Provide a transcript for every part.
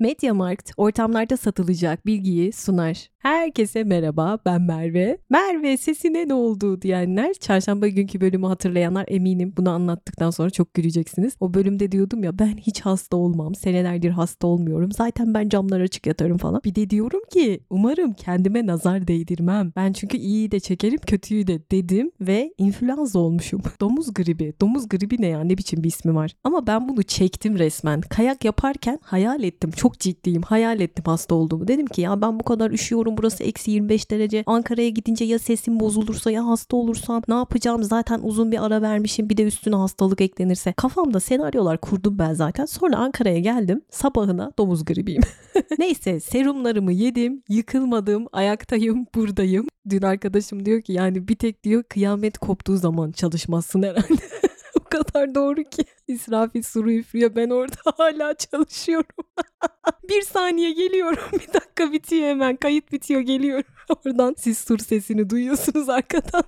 Mediamarkt ortamlarda satılacak bilgiyi sunar. Herkese merhaba ben Merve. Merve sesine ne oldu diyenler çarşamba günkü bölümü hatırlayanlar eminim bunu anlattıktan sonra çok güleceksiniz. O bölümde diyordum ya ben hiç hasta olmam senelerdir hasta olmuyorum zaten ben camlar açık yatarım falan. Bir de diyorum ki umarım kendime nazar değdirmem. Ben çünkü iyiyi de çekerim kötüyü de dedim ve influenza olmuşum. Domuz gribi. Domuz gribi ne ya ne biçim bir ismi var. Ama ben bunu çektim resmen. Kayak yaparken hayal ettim. Çok ciddiyim. Hayal ettim hasta olduğumu. Dedim ki ya ben bu kadar üşüyorum burası eksi 25 derece. Ankara'ya gidince ya sesim bozulursa ya hasta olursam ne yapacağım? Zaten uzun bir ara vermişim bir de üstüne hastalık eklenirse. Kafamda senaryolar kurdum ben zaten. Sonra Ankara'ya geldim. Sabahına domuz gribiyim. Neyse serumlarımı yedim. Yıkılmadım. Ayaktayım. Buradayım. Dün arkadaşım diyor ki yani bir tek diyor kıyamet koptuğu zaman çalışmazsın herhalde. kadar doğru ki. İsrafil suru üflüyor ben orada hala çalışıyorum. bir saniye geliyorum bir dakika bitiyor hemen kayıt bitiyor geliyorum. Oradan siz sur sesini duyuyorsunuz arkadan.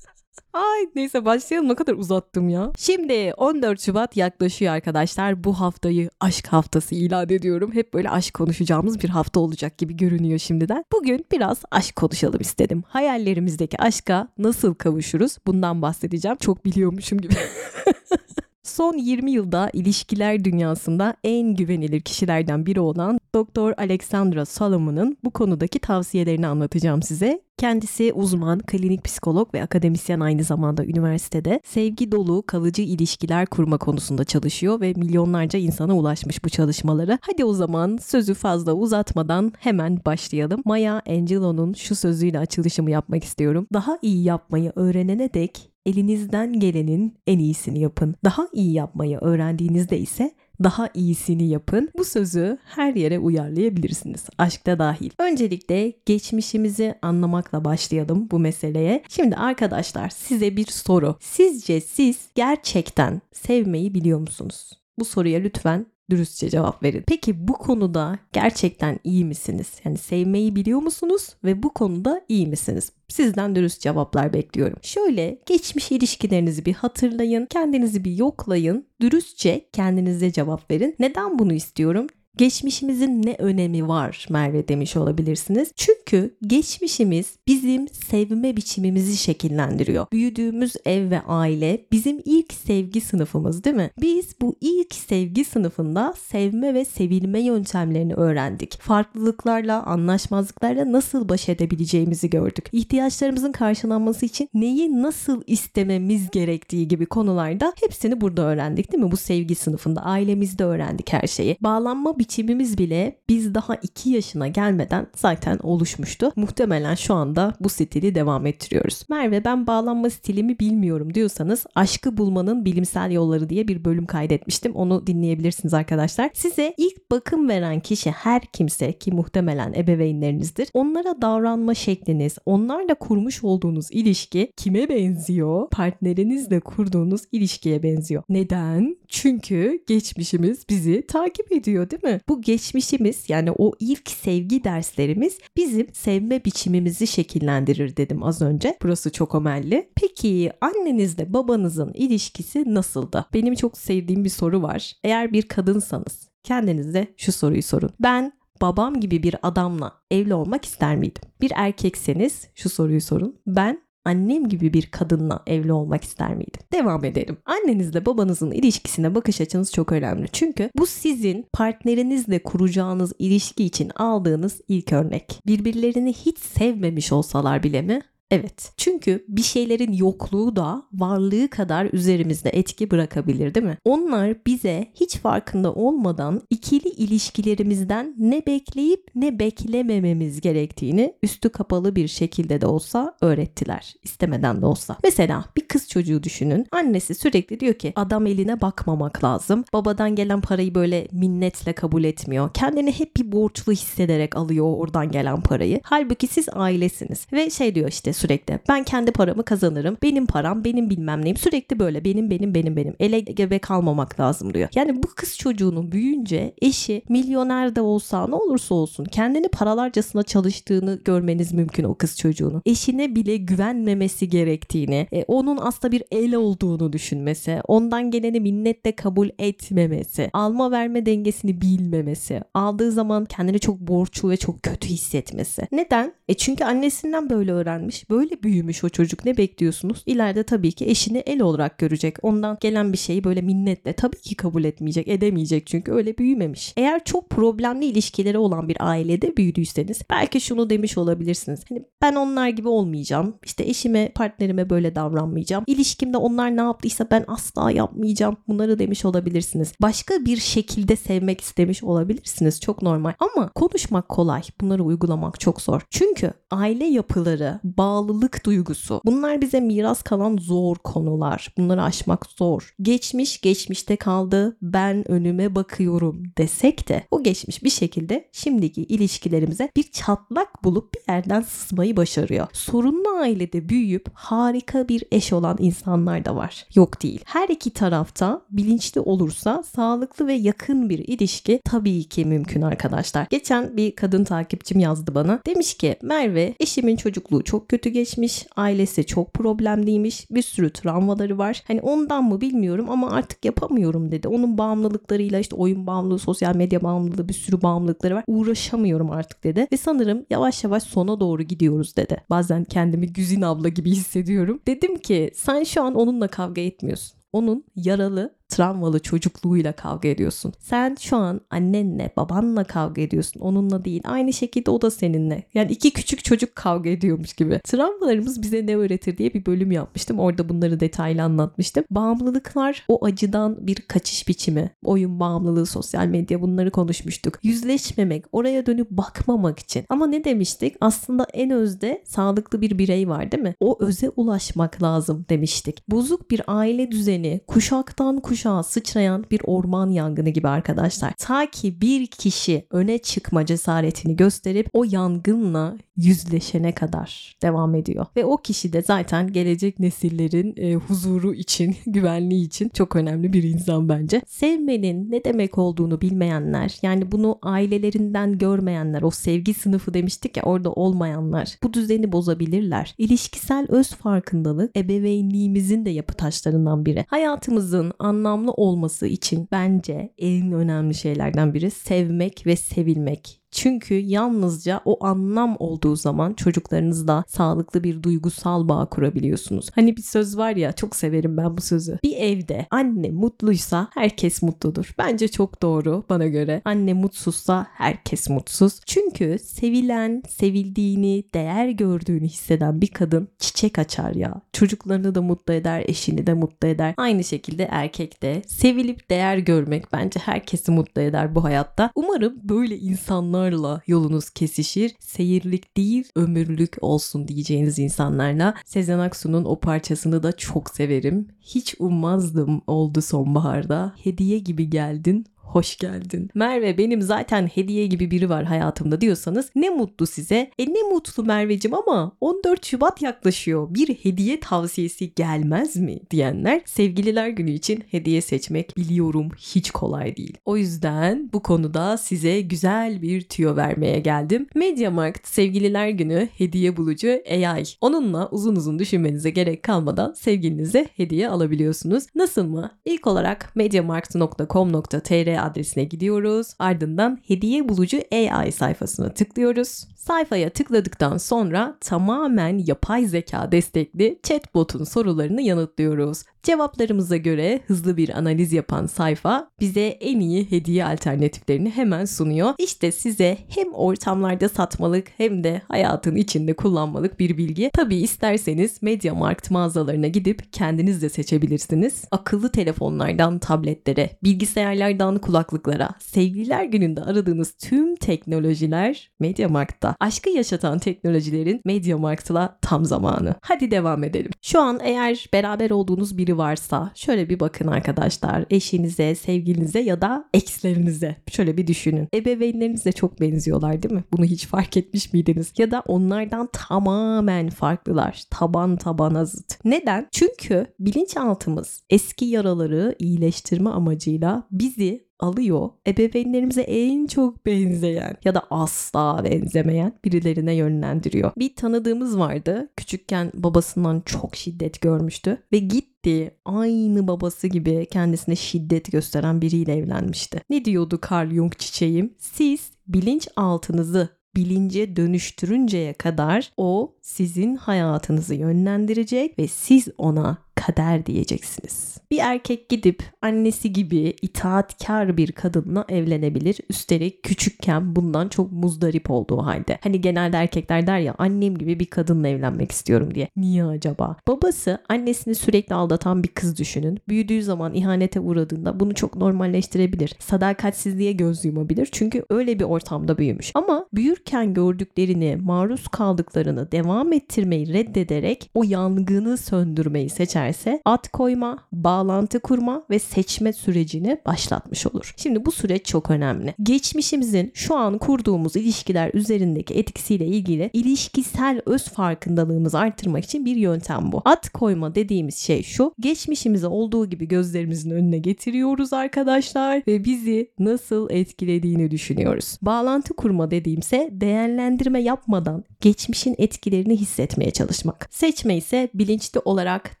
Ay neyse başlayalım ne kadar uzattım ya. Şimdi 14 Şubat yaklaşıyor arkadaşlar. Bu haftayı aşk haftası ilan ediyorum. Hep böyle aşk konuşacağımız bir hafta olacak gibi görünüyor şimdiden. Bugün biraz aşk konuşalım istedim. Hayallerimizdeki aşka nasıl kavuşuruz? Bundan bahsedeceğim. Çok biliyormuşum gibi. Son 20 yılda ilişkiler dünyasında en güvenilir kişilerden biri olan Dr. Alexandra Solomon'un bu konudaki tavsiyelerini anlatacağım size. Kendisi uzman, klinik psikolog ve akademisyen aynı zamanda üniversitede sevgi dolu kalıcı ilişkiler kurma konusunda çalışıyor ve milyonlarca insana ulaşmış bu çalışmaları. Hadi o zaman sözü fazla uzatmadan hemen başlayalım. Maya Angelou'nun şu sözüyle açılışımı yapmak istiyorum. Daha iyi yapmayı öğrenene dek elinizden gelenin en iyisini yapın. Daha iyi yapmayı öğrendiğinizde ise daha iyisini yapın. Bu sözü her yere uyarlayabilirsiniz. Aşkta dahil. Öncelikle geçmişimizi anlamakla başlayalım bu meseleye. Şimdi arkadaşlar size bir soru. Sizce siz gerçekten sevmeyi biliyor musunuz? Bu soruya lütfen dürüstçe cevap verin. Peki bu konuda gerçekten iyi misiniz? Yani sevmeyi biliyor musunuz ve bu konuda iyi misiniz? Sizden dürüst cevaplar bekliyorum. Şöyle geçmiş ilişkilerinizi bir hatırlayın, kendinizi bir yoklayın, dürüstçe kendinize cevap verin. Neden bunu istiyorum? Geçmişimizin ne önemi var Merve demiş olabilirsiniz. Çünkü geçmişimiz bizim sevme biçimimizi şekillendiriyor. Büyüdüğümüz ev ve aile bizim ilk sevgi sınıfımız değil mi? Biz bu ilk sevgi sınıfında sevme ve sevilme yöntemlerini öğrendik. Farklılıklarla, anlaşmazlıklarla nasıl baş edebileceğimizi gördük. İhtiyaçlarımızın karşılanması için neyi nasıl istememiz gerektiği gibi konularda hepsini burada öğrendik değil mi? Bu sevgi sınıfında ailemizde öğrendik her şeyi. Bağlanma biçimimiz bile biz daha 2 yaşına gelmeden zaten oluşmuştu. Muhtemelen şu anda bu stili devam ettiriyoruz. Merve ben bağlanma stilimi bilmiyorum diyorsanız aşkı bulmanın bilimsel yolları diye bir bölüm kaydetmiştim. Onu dinleyebilirsiniz arkadaşlar. Size ilk bakım veren kişi her kimse ki muhtemelen ebeveynlerinizdir. Onlara davranma şekliniz, onlarla kurmuş olduğunuz ilişki kime benziyor? Partnerinizle kurduğunuz ilişkiye benziyor. Neden? Çünkü geçmişimiz bizi takip ediyor değil mi? Mi? Bu geçmişimiz yani o ilk sevgi derslerimiz bizim sevme biçimimizi şekillendirir dedim az önce. Burası çok önemli. Peki annenizle babanızın ilişkisi nasıldı? Benim çok sevdiğim bir soru var. Eğer bir kadınsanız kendinize şu soruyu sorun. Ben babam gibi bir adamla evli olmak ister miydim? Bir erkekseniz şu soruyu sorun. Ben annem gibi bir kadınla evli olmak ister miydim? Devam edelim. Annenizle babanızın ilişkisine bakış açınız çok önemli. Çünkü bu sizin partnerinizle kuracağınız ilişki için aldığınız ilk örnek. Birbirlerini hiç sevmemiş olsalar bile mi? Evet. Çünkü bir şeylerin yokluğu da varlığı kadar üzerimizde etki bırakabilir değil mi? Onlar bize hiç farkında olmadan ikili ilişkilerimizden ne bekleyip ne beklemememiz gerektiğini üstü kapalı bir şekilde de olsa öğrettiler. İstemeden de olsa. Mesela bir kız çocuğu düşünün. Annesi sürekli diyor ki adam eline bakmamak lazım. Babadan gelen parayı böyle minnetle kabul etmiyor. Kendini hep bir borçlu hissederek alıyor oradan gelen parayı. Halbuki siz ailesiniz. Ve şey diyor işte sürekli. Ben kendi paramı kazanırım. Benim param, benim bilmem neyim. Sürekli böyle benim benim benim benim. Ele gebe kalmamak lazım diyor. Yani bu kız çocuğunun büyüyünce eşi milyoner de olsa ne olursa olsun kendini paralarcasına çalıştığını görmeniz mümkün o kız çocuğunu. Eşine bile güvenmemesi gerektiğini, e, onun aslında bir el olduğunu düşünmesi, ondan geleni minnetle kabul etmemesi, alma verme dengesini bilmemesi, aldığı zaman kendini çok borçlu ve çok kötü hissetmesi. Neden? E çünkü annesinden böyle öğrenmiş, böyle büyümüş o çocuk. Ne bekliyorsunuz? İleride tabii ki eşini el olarak görecek. Ondan gelen bir şeyi böyle minnetle tabii ki kabul etmeyecek, edemeyecek çünkü öyle büyümemiş. Eğer çok problemli ilişkileri olan bir ailede büyüdüyseniz belki şunu demiş olabilirsiniz. Hani ben onlar gibi olmayacağım. İşte eşime, partnerime böyle davranmayacağım. İlişkimde onlar ne yaptıysa ben asla yapmayacağım. Bunları demiş olabilirsiniz. Başka bir şekilde sevmek istemiş olabilirsiniz. Çok normal. Ama konuşmak kolay. Bunları uygulamak çok zor. Çünkü aile yapıları, bağlılık duygusu bunlar bize miras kalan zor konular. Bunları aşmak zor. Geçmiş geçmişte kaldı. Ben önüme bakıyorum desek de o geçmiş bir şekilde şimdiki ilişkilerimize bir çatlak bulup bir yerden sızmayı başarıyor. Sorunlu ailede büyüyüp harika bir eş olan insanlar da var. Yok değil. Her iki tarafta bilinçli olursa sağlıklı ve yakın bir ilişki tabii ki mümkün arkadaşlar. Geçen bir kadın takipçim yazdı bana. Demiş ki Merve eşimin çocukluğu çok kötü geçmiş. Ailesi çok problemliymiş. Bir sürü travmaları var. Hani ondan mı bilmiyorum ama artık yapamıyorum dedi. Onun bağımlılıklarıyla işte oyun bağımlılığı, sosyal medya bağımlılığı bir sürü bağımlılıkları var. Uğraşamıyorum artık dedi. Ve sanırım yavaş yavaş sona doğru gidiyoruz dedi. Bazen kendimi Güzin abla gibi hissediyorum. Dedim ki sen şu an onunla kavga etmiyorsun. Onun yaralı travmalı çocukluğuyla kavga ediyorsun. Sen şu an annenle, babanla kavga ediyorsun. Onunla değil. Aynı şekilde o da seninle. Yani iki küçük çocuk kavga ediyormuş gibi. Travmalarımız bize ne öğretir diye bir bölüm yapmıştım. Orada bunları detaylı anlatmıştım. Bağımlılıklar o acıdan bir kaçış biçimi. Oyun bağımlılığı, sosyal medya bunları konuşmuştuk. Yüzleşmemek, oraya dönüp bakmamak için. Ama ne demiştik? Aslında en özde sağlıklı bir birey var değil mi? O öze ulaşmak lazım demiştik. Bozuk bir aile düzeni kuşaktan kuşağa kuşağa sıçrayan bir orman yangını gibi arkadaşlar. Ta ki bir kişi öne çıkma cesaretini gösterip o yangınla yüzleşene kadar devam ediyor. Ve o kişi de zaten gelecek nesillerin e, huzuru için, güvenliği için çok önemli bir insan bence. Sevmenin ne demek olduğunu bilmeyenler, yani bunu ailelerinden görmeyenler, o sevgi sınıfı demiştik ya orada olmayanlar bu düzeni bozabilirler. İlişkisel öz farkındalık ebeveynliğimizin de yapı taşlarından biri. Hayatımızın anlamlı olması için bence en önemli şeylerden biri sevmek ve sevilmek. Çünkü yalnızca o anlam olduğu zaman çocuklarınızla sağlıklı bir duygusal bağ kurabiliyorsunuz. Hani bir söz var ya çok severim ben bu sözü. Bir evde anne mutluysa herkes mutludur. Bence çok doğru bana göre. Anne mutsuzsa herkes mutsuz. Çünkü sevilen, sevildiğini, değer gördüğünü hisseden bir kadın çiçek açar ya. Çocuklarını da mutlu eder, eşini de mutlu eder. Aynı şekilde erkek de sevilip değer görmek bence herkesi mutlu eder bu hayatta. Umarım böyle insanlar insanlarla yolunuz kesişir. Seyirlik değil ömürlük olsun diyeceğiniz insanlarla. Sezen Aksu'nun o parçasını da çok severim. Hiç ummazdım oldu sonbaharda. Hediye gibi geldin hoş geldin. Merve benim zaten hediye gibi biri var hayatımda diyorsanız ne mutlu size. E ne mutlu Mervecim ama 14 Şubat yaklaşıyor. Bir hediye tavsiyesi gelmez mi diyenler sevgililer günü için hediye seçmek biliyorum hiç kolay değil. O yüzden bu konuda size güzel bir tüyo vermeye geldim. MediaMarkt sevgililer günü hediye bulucu AI. Onunla uzun uzun düşünmenize gerek kalmadan sevgilinize hediye alabiliyorsunuz. Nasıl mı? İlk olarak mediamarkt.com.tr adresine gidiyoruz. Ardından hediye bulucu AI sayfasına tıklıyoruz. Sayfaya tıkladıktan sonra tamamen yapay zeka destekli chatbot'un sorularını yanıtlıyoruz. Cevaplarımıza göre hızlı bir analiz yapan sayfa bize en iyi hediye alternatiflerini hemen sunuyor. İşte size hem ortamlarda satmalık hem de hayatın içinde kullanmalık bir bilgi. Tabi isterseniz MediaMarkt mağazalarına gidip kendiniz de seçebilirsiniz. Akıllı telefonlardan tabletlere, bilgisayarlardan kulaklıklara, sevgililer gününde aradığınız tüm teknolojiler MediaMarkt'ta. Aşkı yaşatan teknolojilerin MediaMarkt'la tam zamanı. Hadi devam edelim. Şu an eğer beraber olduğunuz bir biri varsa şöyle bir bakın arkadaşlar. Eşinize, sevgilinize ya da ekslerinize. Şöyle bir düşünün. Ebeveynlerinize çok benziyorlar değil mi? Bunu hiç fark etmiş miydiniz? Ya da onlardan tamamen farklılar. Taban tabana zıt. Neden? Çünkü bilinçaltımız eski yaraları iyileştirme amacıyla bizi alıyor ebeveynlerimize en çok benzeyen ya da asla benzemeyen birilerine yönlendiriyor. Bir tanıdığımız vardı. Küçükken babasından çok şiddet görmüştü ve gitti aynı babası gibi kendisine şiddet gösteren biriyle evlenmişti. Ne diyordu Carl Jung çiçeğim? Siz bilinç altınızı bilince dönüştürünceye kadar o sizin hayatınızı yönlendirecek ve siz ona kader diyeceksiniz. Bir erkek gidip annesi gibi itaatkar bir kadınla evlenebilir. Üstelik küçükken bundan çok muzdarip olduğu halde. Hani genelde erkekler der ya annem gibi bir kadınla evlenmek istiyorum diye. Niye acaba? Babası annesini sürekli aldatan bir kız düşünün. Büyüdüğü zaman ihanete uğradığında bunu çok normalleştirebilir. Sadakatsizliğe göz yumabilir. Çünkü öyle bir ortamda büyümüş. Ama büyürken gördüklerini, maruz kaldıklarını devam ettirmeyi reddederek o yangını söndürmeyi seçer ederse at koyma, bağlantı kurma ve seçme sürecini başlatmış olur. Şimdi bu süreç çok önemli. Geçmişimizin şu an kurduğumuz ilişkiler üzerindeki etkisiyle ilgili ilişkisel öz farkındalığımızı arttırmak için bir yöntem bu. At koyma dediğimiz şey şu. Geçmişimizi olduğu gibi gözlerimizin önüne getiriyoruz arkadaşlar ve bizi nasıl etkilediğini düşünüyoruz. Bağlantı kurma dediğimse değerlendirme yapmadan geçmişin etkilerini hissetmeye çalışmak. Seçme ise bilinçli olarak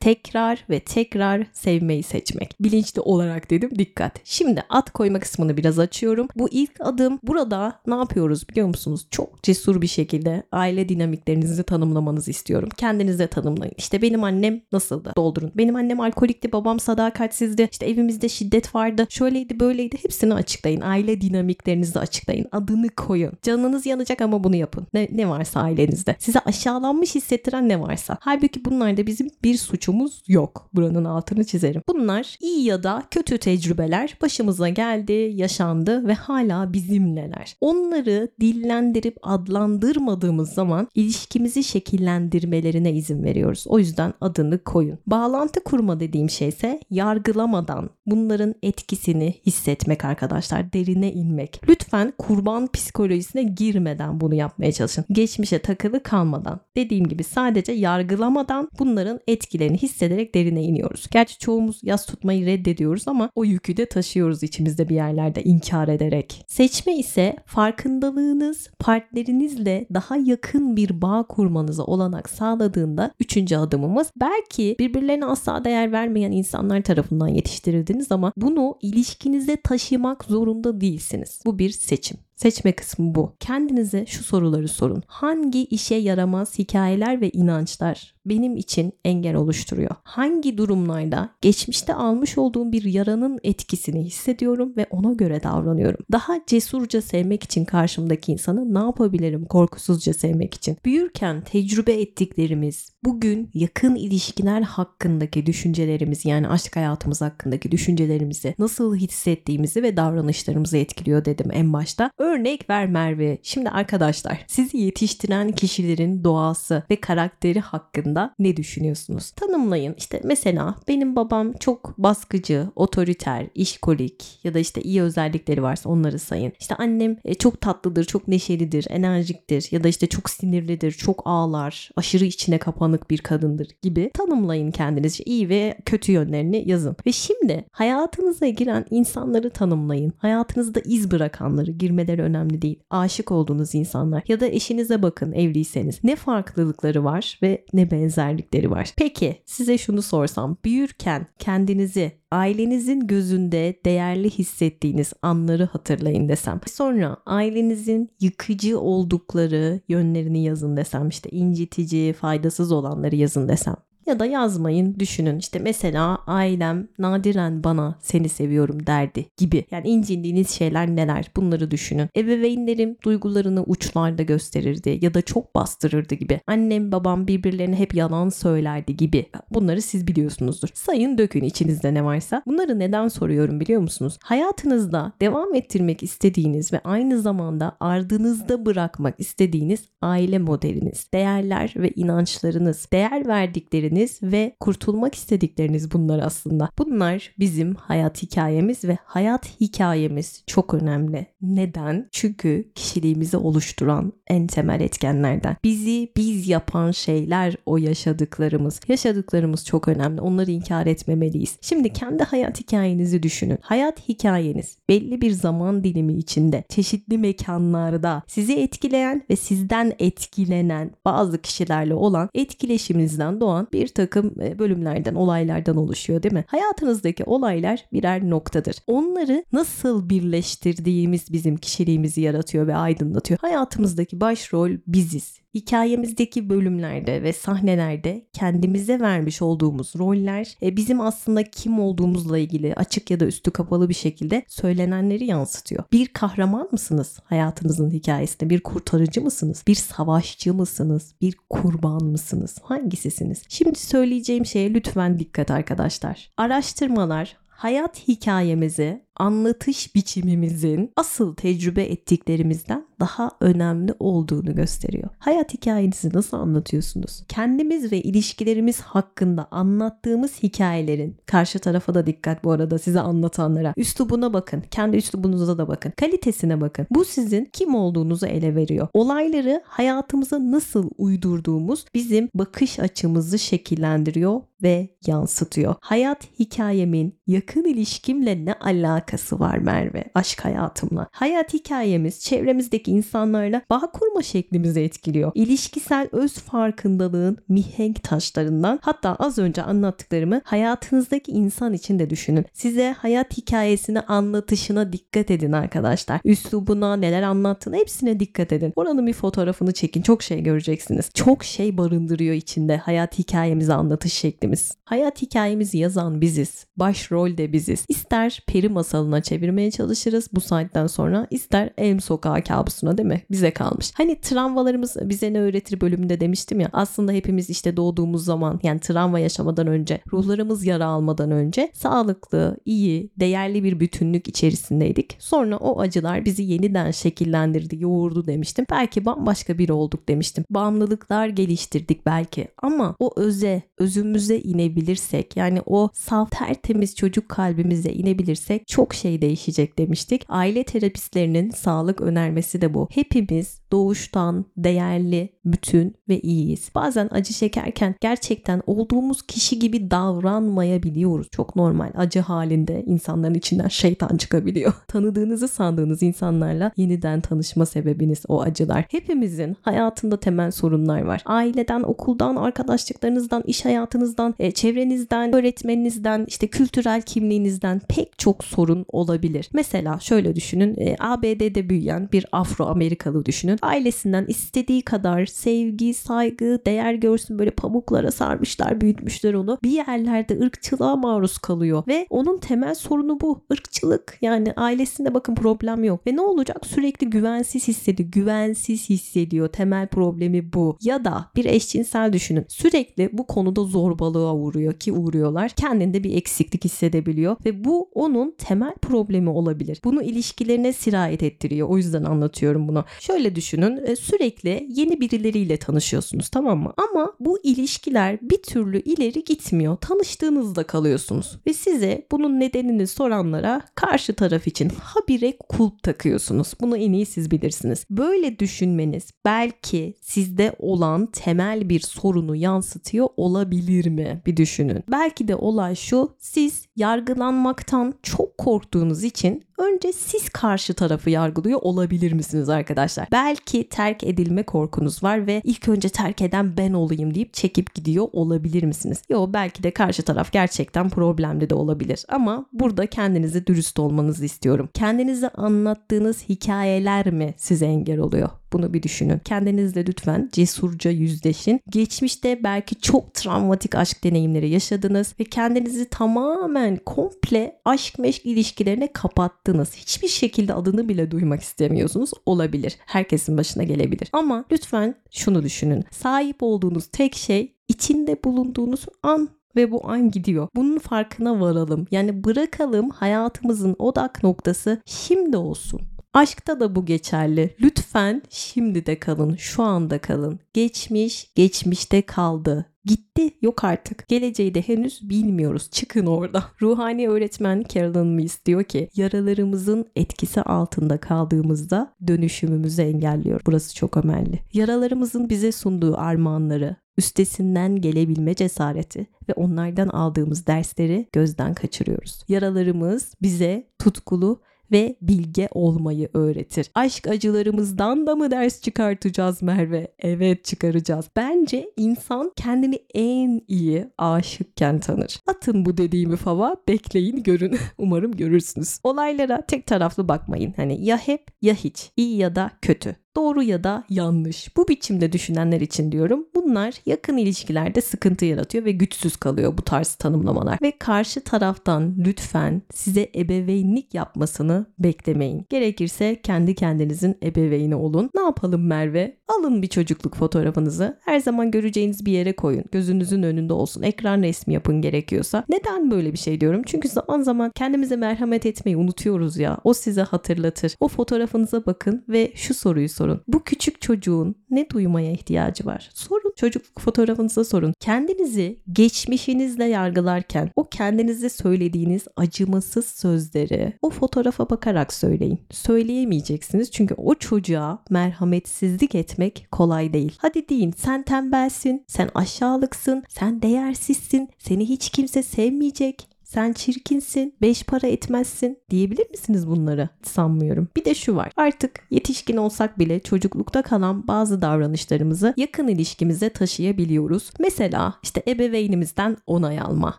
tekrar ve tekrar sevmeyi seçmek. Bilinçli olarak dedim dikkat. Şimdi at koyma kısmını biraz açıyorum. Bu ilk adım burada ne yapıyoruz biliyor musunuz? Çok cesur bir şekilde aile dinamiklerinizi tanımlamanızı istiyorum. Kendinize tanımlayın. İşte benim annem nasıldı? Doldurun. Benim annem alkolikti, babam sadakatsizdi. İşte evimizde şiddet vardı. Şöyleydi, böyleydi. Hepsini açıklayın. Aile dinamiklerinizi açıklayın. Adını koyun. Canınız yanacak ama bunu yapın. Ne, ne varsa ailenizde. Size aşağılanmış hissettiren ne varsa. Halbuki bunlarda bizim bir suçumuz yok. Buranın altını çizerim. Bunlar iyi ya da kötü tecrübeler başımıza geldi, yaşandı ve hala bizimleler. Onları dillendirip adlandırmadığımız zaman ilişkimizi şekillendirmelerine izin veriyoruz. O yüzden adını koyun. Bağlantı kurma dediğim şey ise yargılamadan bunların etkisini hissetmek arkadaşlar. Derine inmek. Lütfen kurban psikolojisine girmeden bunu yapmaya çalışın. Geçmişe takılı kalmadan. Dediğim gibi sadece yargılamadan bunların etkilerini hissederek ederek derine iniyoruz. Gerçi çoğumuz yas tutmayı reddediyoruz ama o yükü de taşıyoruz içimizde bir yerlerde inkar ederek. Seçme ise farkındalığınız partnerinizle daha yakın bir bağ kurmanıza olanak sağladığında üçüncü adımımız belki birbirlerine asla değer vermeyen insanlar tarafından yetiştirildiniz ama bunu ilişkinize taşımak zorunda değilsiniz. Bu bir seçim. Seçme kısmı bu. Kendinize şu soruları sorun. Hangi işe yaramaz hikayeler ve inançlar benim için engel oluşturuyor? Hangi durumlarda geçmişte almış olduğum bir yaranın etkisini hissediyorum ve ona göre davranıyorum? Daha cesurca sevmek için karşımdaki insanı ne yapabilirim korkusuzca sevmek için? Büyürken tecrübe ettiklerimiz, bugün yakın ilişkiler hakkındaki düşüncelerimiz yani aşk hayatımız hakkındaki düşüncelerimizi nasıl hissettiğimizi ve davranışlarımızı etkiliyor dedim en başta. Örnek ver Merve. Şimdi arkadaşlar sizi yetiştiren kişilerin doğası ve karakteri hakkında ne düşünüyorsunuz? Tanımlayın. İşte mesela benim babam çok baskıcı, otoriter, işkolik ya da işte iyi özellikleri varsa onları sayın. İşte annem e, çok tatlıdır, çok neşelidir, enerjiktir ya da işte çok sinirlidir, çok ağlar, aşırı içine kapanık bir kadındır gibi tanımlayın kendinizce. iyi ve kötü yönlerini yazın. Ve şimdi hayatınıza giren insanları tanımlayın. Hayatınızda iz bırakanları, girmeleri önemli değil. Aşık olduğunuz insanlar ya da eşinize bakın evliyseniz. Ne farklılıkları var ve ne benzerlikleri var. Peki size şunu sorsam büyürken kendinizi ailenizin gözünde değerli hissettiğiniz anları hatırlayın desem. Sonra ailenizin yıkıcı oldukları yönlerini yazın desem işte incitici, faydasız olanları yazın desem ya da yazmayın düşünün. İşte mesela ailem nadiren bana seni seviyorum derdi gibi. Yani incindiğiniz şeyler neler? Bunları düşünün. Ebeveynlerim duygularını uçlarda gösterirdi ya da çok bastırırdı gibi. Annem babam birbirlerine hep yalan söylerdi gibi. Bunları siz biliyorsunuzdur. Sayın dökün içinizde ne varsa. Bunları neden soruyorum biliyor musunuz? Hayatınızda devam ettirmek istediğiniz ve aynı zamanda ardınızda bırakmak istediğiniz aile modeliniz değerler ve inançlarınız değer verdikleri istedikleriniz ve kurtulmak istedikleriniz bunlar aslında. Bunlar bizim hayat hikayemiz ve hayat hikayemiz çok önemli. Neden? Çünkü kişiliğimizi oluşturan en temel etkenlerden. Bizi biz yapan şeyler o yaşadıklarımız. Yaşadıklarımız çok önemli. Onları inkar etmemeliyiz. Şimdi kendi hayat hikayenizi düşünün. Hayat hikayeniz belli bir zaman dilimi içinde çeşitli mekanlarda sizi etkileyen ve sizden etkilenen bazı kişilerle olan etkileşiminizden doğan bir takım e, bölümlerden, olaylardan oluşuyor değil mi? Hayatınızdaki olaylar birer noktadır. Onları nasıl birleştirdiğimiz bizim kişiliğimizi yaratıyor ve aydınlatıyor. Hayatımızdaki başrol biziz. Hikayemizdeki bölümlerde ve sahnelerde kendimize vermiş olduğumuz roller e, bizim aslında kim olduğumuzla ilgili açık ya da üstü kapalı bir şekilde söylenenleri yansıtıyor. Bir kahraman mısınız hayatınızın hikayesinde? Bir kurtarıcı mısınız? Bir savaşçı mısınız? Bir kurban mısınız? Hangisisiniz? Şimdi söyleyeceğim şeye lütfen dikkat arkadaşlar. Araştırmalar hayat hikayemizi anlatış biçimimizin asıl tecrübe ettiklerimizden daha önemli olduğunu gösteriyor. Hayat hikayenizi nasıl anlatıyorsunuz? Kendimiz ve ilişkilerimiz hakkında anlattığımız hikayelerin karşı tarafa da dikkat bu arada size anlatanlara. Üslubuna bakın. Kendi üslubunuza da bakın. Kalitesine bakın. Bu sizin kim olduğunuzu ele veriyor. Olayları hayatımıza nasıl uydurduğumuz bizim bakış açımızı şekillendiriyor ve yansıtıyor. Hayat hikayemin yakın ilişkimle ne alakası var Merve? Aşk hayatımla. Hayat hikayemiz çevremizdeki insanlarla bağ kurma şeklimizi etkiliyor. İlişkisel öz farkındalığın mihenk taşlarından hatta az önce anlattıklarımı hayatınızdaki insan için de düşünün. Size hayat hikayesini anlatışına dikkat edin arkadaşlar. Üslubuna neler anlattığına hepsine dikkat edin. Oranın bir fotoğrafını çekin. Çok şey göreceksiniz. Çok şey barındırıyor içinde hayat hikayemizi anlatış şeklimiz. Hayat hikayemizi yazan biziz. Başrol de biziz. İster peri masalına çevirmeye çalışırız bu saatten sonra ister Elm Sokağı kabusuna değil mi? Bize kalmış. Hani travmalarımız bize ne öğretir bölümünde demiştim ya. Aslında hepimiz işte doğduğumuz zaman yani travma yaşamadan önce ruhlarımız yara almadan önce sağlıklı, iyi, değerli bir bütünlük içerisindeydik. Sonra o acılar bizi yeniden şekillendirdi, yoğurdu demiştim. Belki bambaşka biri olduk demiştim. Bağımlılıklar geliştirdik belki ama o öze, özümüze inebilirsek yani o saf tertemiz çocuk kalbimize inebilirsek çok şey değişecek demiştik. Aile terapistlerinin sağlık önermesi de bu. Hepimiz doğuştan değerli, bütün ve iyiyiz. Bazen acı çekerken gerçekten olduğumuz kişi gibi davranmayabiliyoruz. Çok normal. Acı halinde insanların içinden şeytan çıkabiliyor. Tanıdığınızı sandığınız insanlarla yeniden tanışma sebebiniz o acılar. Hepimizin hayatında temel sorunlar var. Aileden, okuldan, arkadaşlıklarınızdan, iş hayatınızdan, e, çevrenizden, öğretmeninizden, işte kültürel kimliğinizden pek çok sorun olabilir. Mesela şöyle düşünün. E, ABD'de büyüyen bir Afro Amerikalı düşünün. Ailesinden istediği kadar sevgi, saygı, değer görsün böyle pamuklara sarmışlar, büyütmüşler onu. Bir yerlerde ırkçılığa maruz kalıyor ve onun temel sorunu bu. ırkçılık. Yani ailesinde bakın problem yok. Ve ne olacak? Sürekli güvensiz hissediyor. Güvensiz hissediyor. Temel problemi bu. Ya da bir eşcinsel düşünün. Sürekli bu konuda zorbalığa uğruyor ki uğruyorlar. Kendinde bir eksiklik hissedebiliyor ve bu onun temel problemi olabilir. Bunu ilişkilerine sirayet ettiriyor. O yüzden anlatıyorum bunu. Şöyle düşünün. E, sürekli yeni birileriyle tanışıyorsunuz tamam mı? Ama bu ilişkiler bir türlü ileri gitmiyor. Tanıştığınızda kalıyorsunuz. Ve size bunun nedenini soranlara karşı taraf için habire kulp takıyorsunuz. Bunu en iyi siz bilirsiniz. Böyle düşünmeniz belki sizde olan temel bir sorunu yansıtıyor olabilir mi? Bir düşünün. Belki de olay şu. Siz yargılanmaktan çok korktuğunuz için önce siz karşı tarafı yargılıyor olabilir misiniz arkadaşlar? Belki terk edilme korkunuz var ve ilk önce terk eden ben olayım deyip çekip gidiyor olabilir misiniz? Yo belki de karşı taraf gerçekten problemli de olabilir ama burada kendinize dürüst olmanızı istiyorum. Kendinize anlattığınız hikayeler mi size engel oluyor? Bunu bir düşünün. Kendinizle lütfen cesurca yüzleşin. Geçmişte belki çok travmatik aşk deneyimleri yaşadınız ve kendinizi tamamen komple aşk meşk ilişkilerine kapattınız. Hiçbir şekilde adını bile duymak istemiyorsunuz. Olabilir. Herkesin başına gelebilir. Ama lütfen şunu düşünün. Sahip olduğunuz tek şey içinde bulunduğunuz an ve bu an gidiyor. Bunun farkına varalım. Yani bırakalım hayatımızın odak noktası şimdi olsun. Aşkta da bu geçerli. Lütfen şimdi de kalın, şu anda kalın. Geçmiş, geçmişte kaldı. Gitti yok artık. Geleceği de henüz bilmiyoruz. Çıkın orada. Ruhani öğretmen Carolyn Weiss diyor ki yaralarımızın etkisi altında kaldığımızda dönüşümümüzü engelliyor. Burası çok önemli. Yaralarımızın bize sunduğu armağanları, üstesinden gelebilme cesareti ve onlardan aldığımız dersleri gözden kaçırıyoruz. Yaralarımız bize tutkulu ve bilge olmayı öğretir. Aşk acılarımızdan da mı ders çıkartacağız Merve? Evet çıkaracağız. Bence insan kendini en iyi aşıkken tanır. Atın bu dediğimi fava bekleyin görün. Umarım görürsünüz. Olaylara tek taraflı bakmayın. Hani ya hep ya hiç. iyi ya da kötü doğru ya da yanlış. Bu biçimde düşünenler için diyorum. Bunlar yakın ilişkilerde sıkıntı yaratıyor ve güçsüz kalıyor bu tarz tanımlamalar. Ve karşı taraftan lütfen size ebeveynlik yapmasını beklemeyin. Gerekirse kendi kendinizin ebeveyni olun. Ne yapalım Merve? Alın bir çocukluk fotoğrafınızı. Her zaman göreceğiniz bir yere koyun. Gözünüzün önünde olsun. Ekran resmi yapın gerekiyorsa. Neden böyle bir şey diyorum? Çünkü zaman zaman kendimize merhamet etmeyi unutuyoruz ya. O size hatırlatır. O fotoğrafınıza bakın ve şu soruyu sorun. Bu küçük çocuğun ne duymaya ihtiyacı var? Sorun. Çocukluk fotoğrafınıza sorun. Kendinizi geçmişinizle yargılarken o kendinize söylediğiniz acımasız sözleri o fotoğrafa bakarak söyleyin. Söyleyemeyeceksiniz çünkü o çocuğa merhametsizlik etmek kolay değil. Hadi deyin sen tembelsin, sen aşağılıksın, sen değersizsin, seni hiç kimse sevmeyecek sen çirkinsin, beş para etmezsin diyebilir misiniz bunları? Sanmıyorum. Bir de şu var. Artık yetişkin olsak bile çocuklukta kalan bazı davranışlarımızı yakın ilişkimize taşıyabiliyoruz. Mesela işte ebeveynimizden onay alma,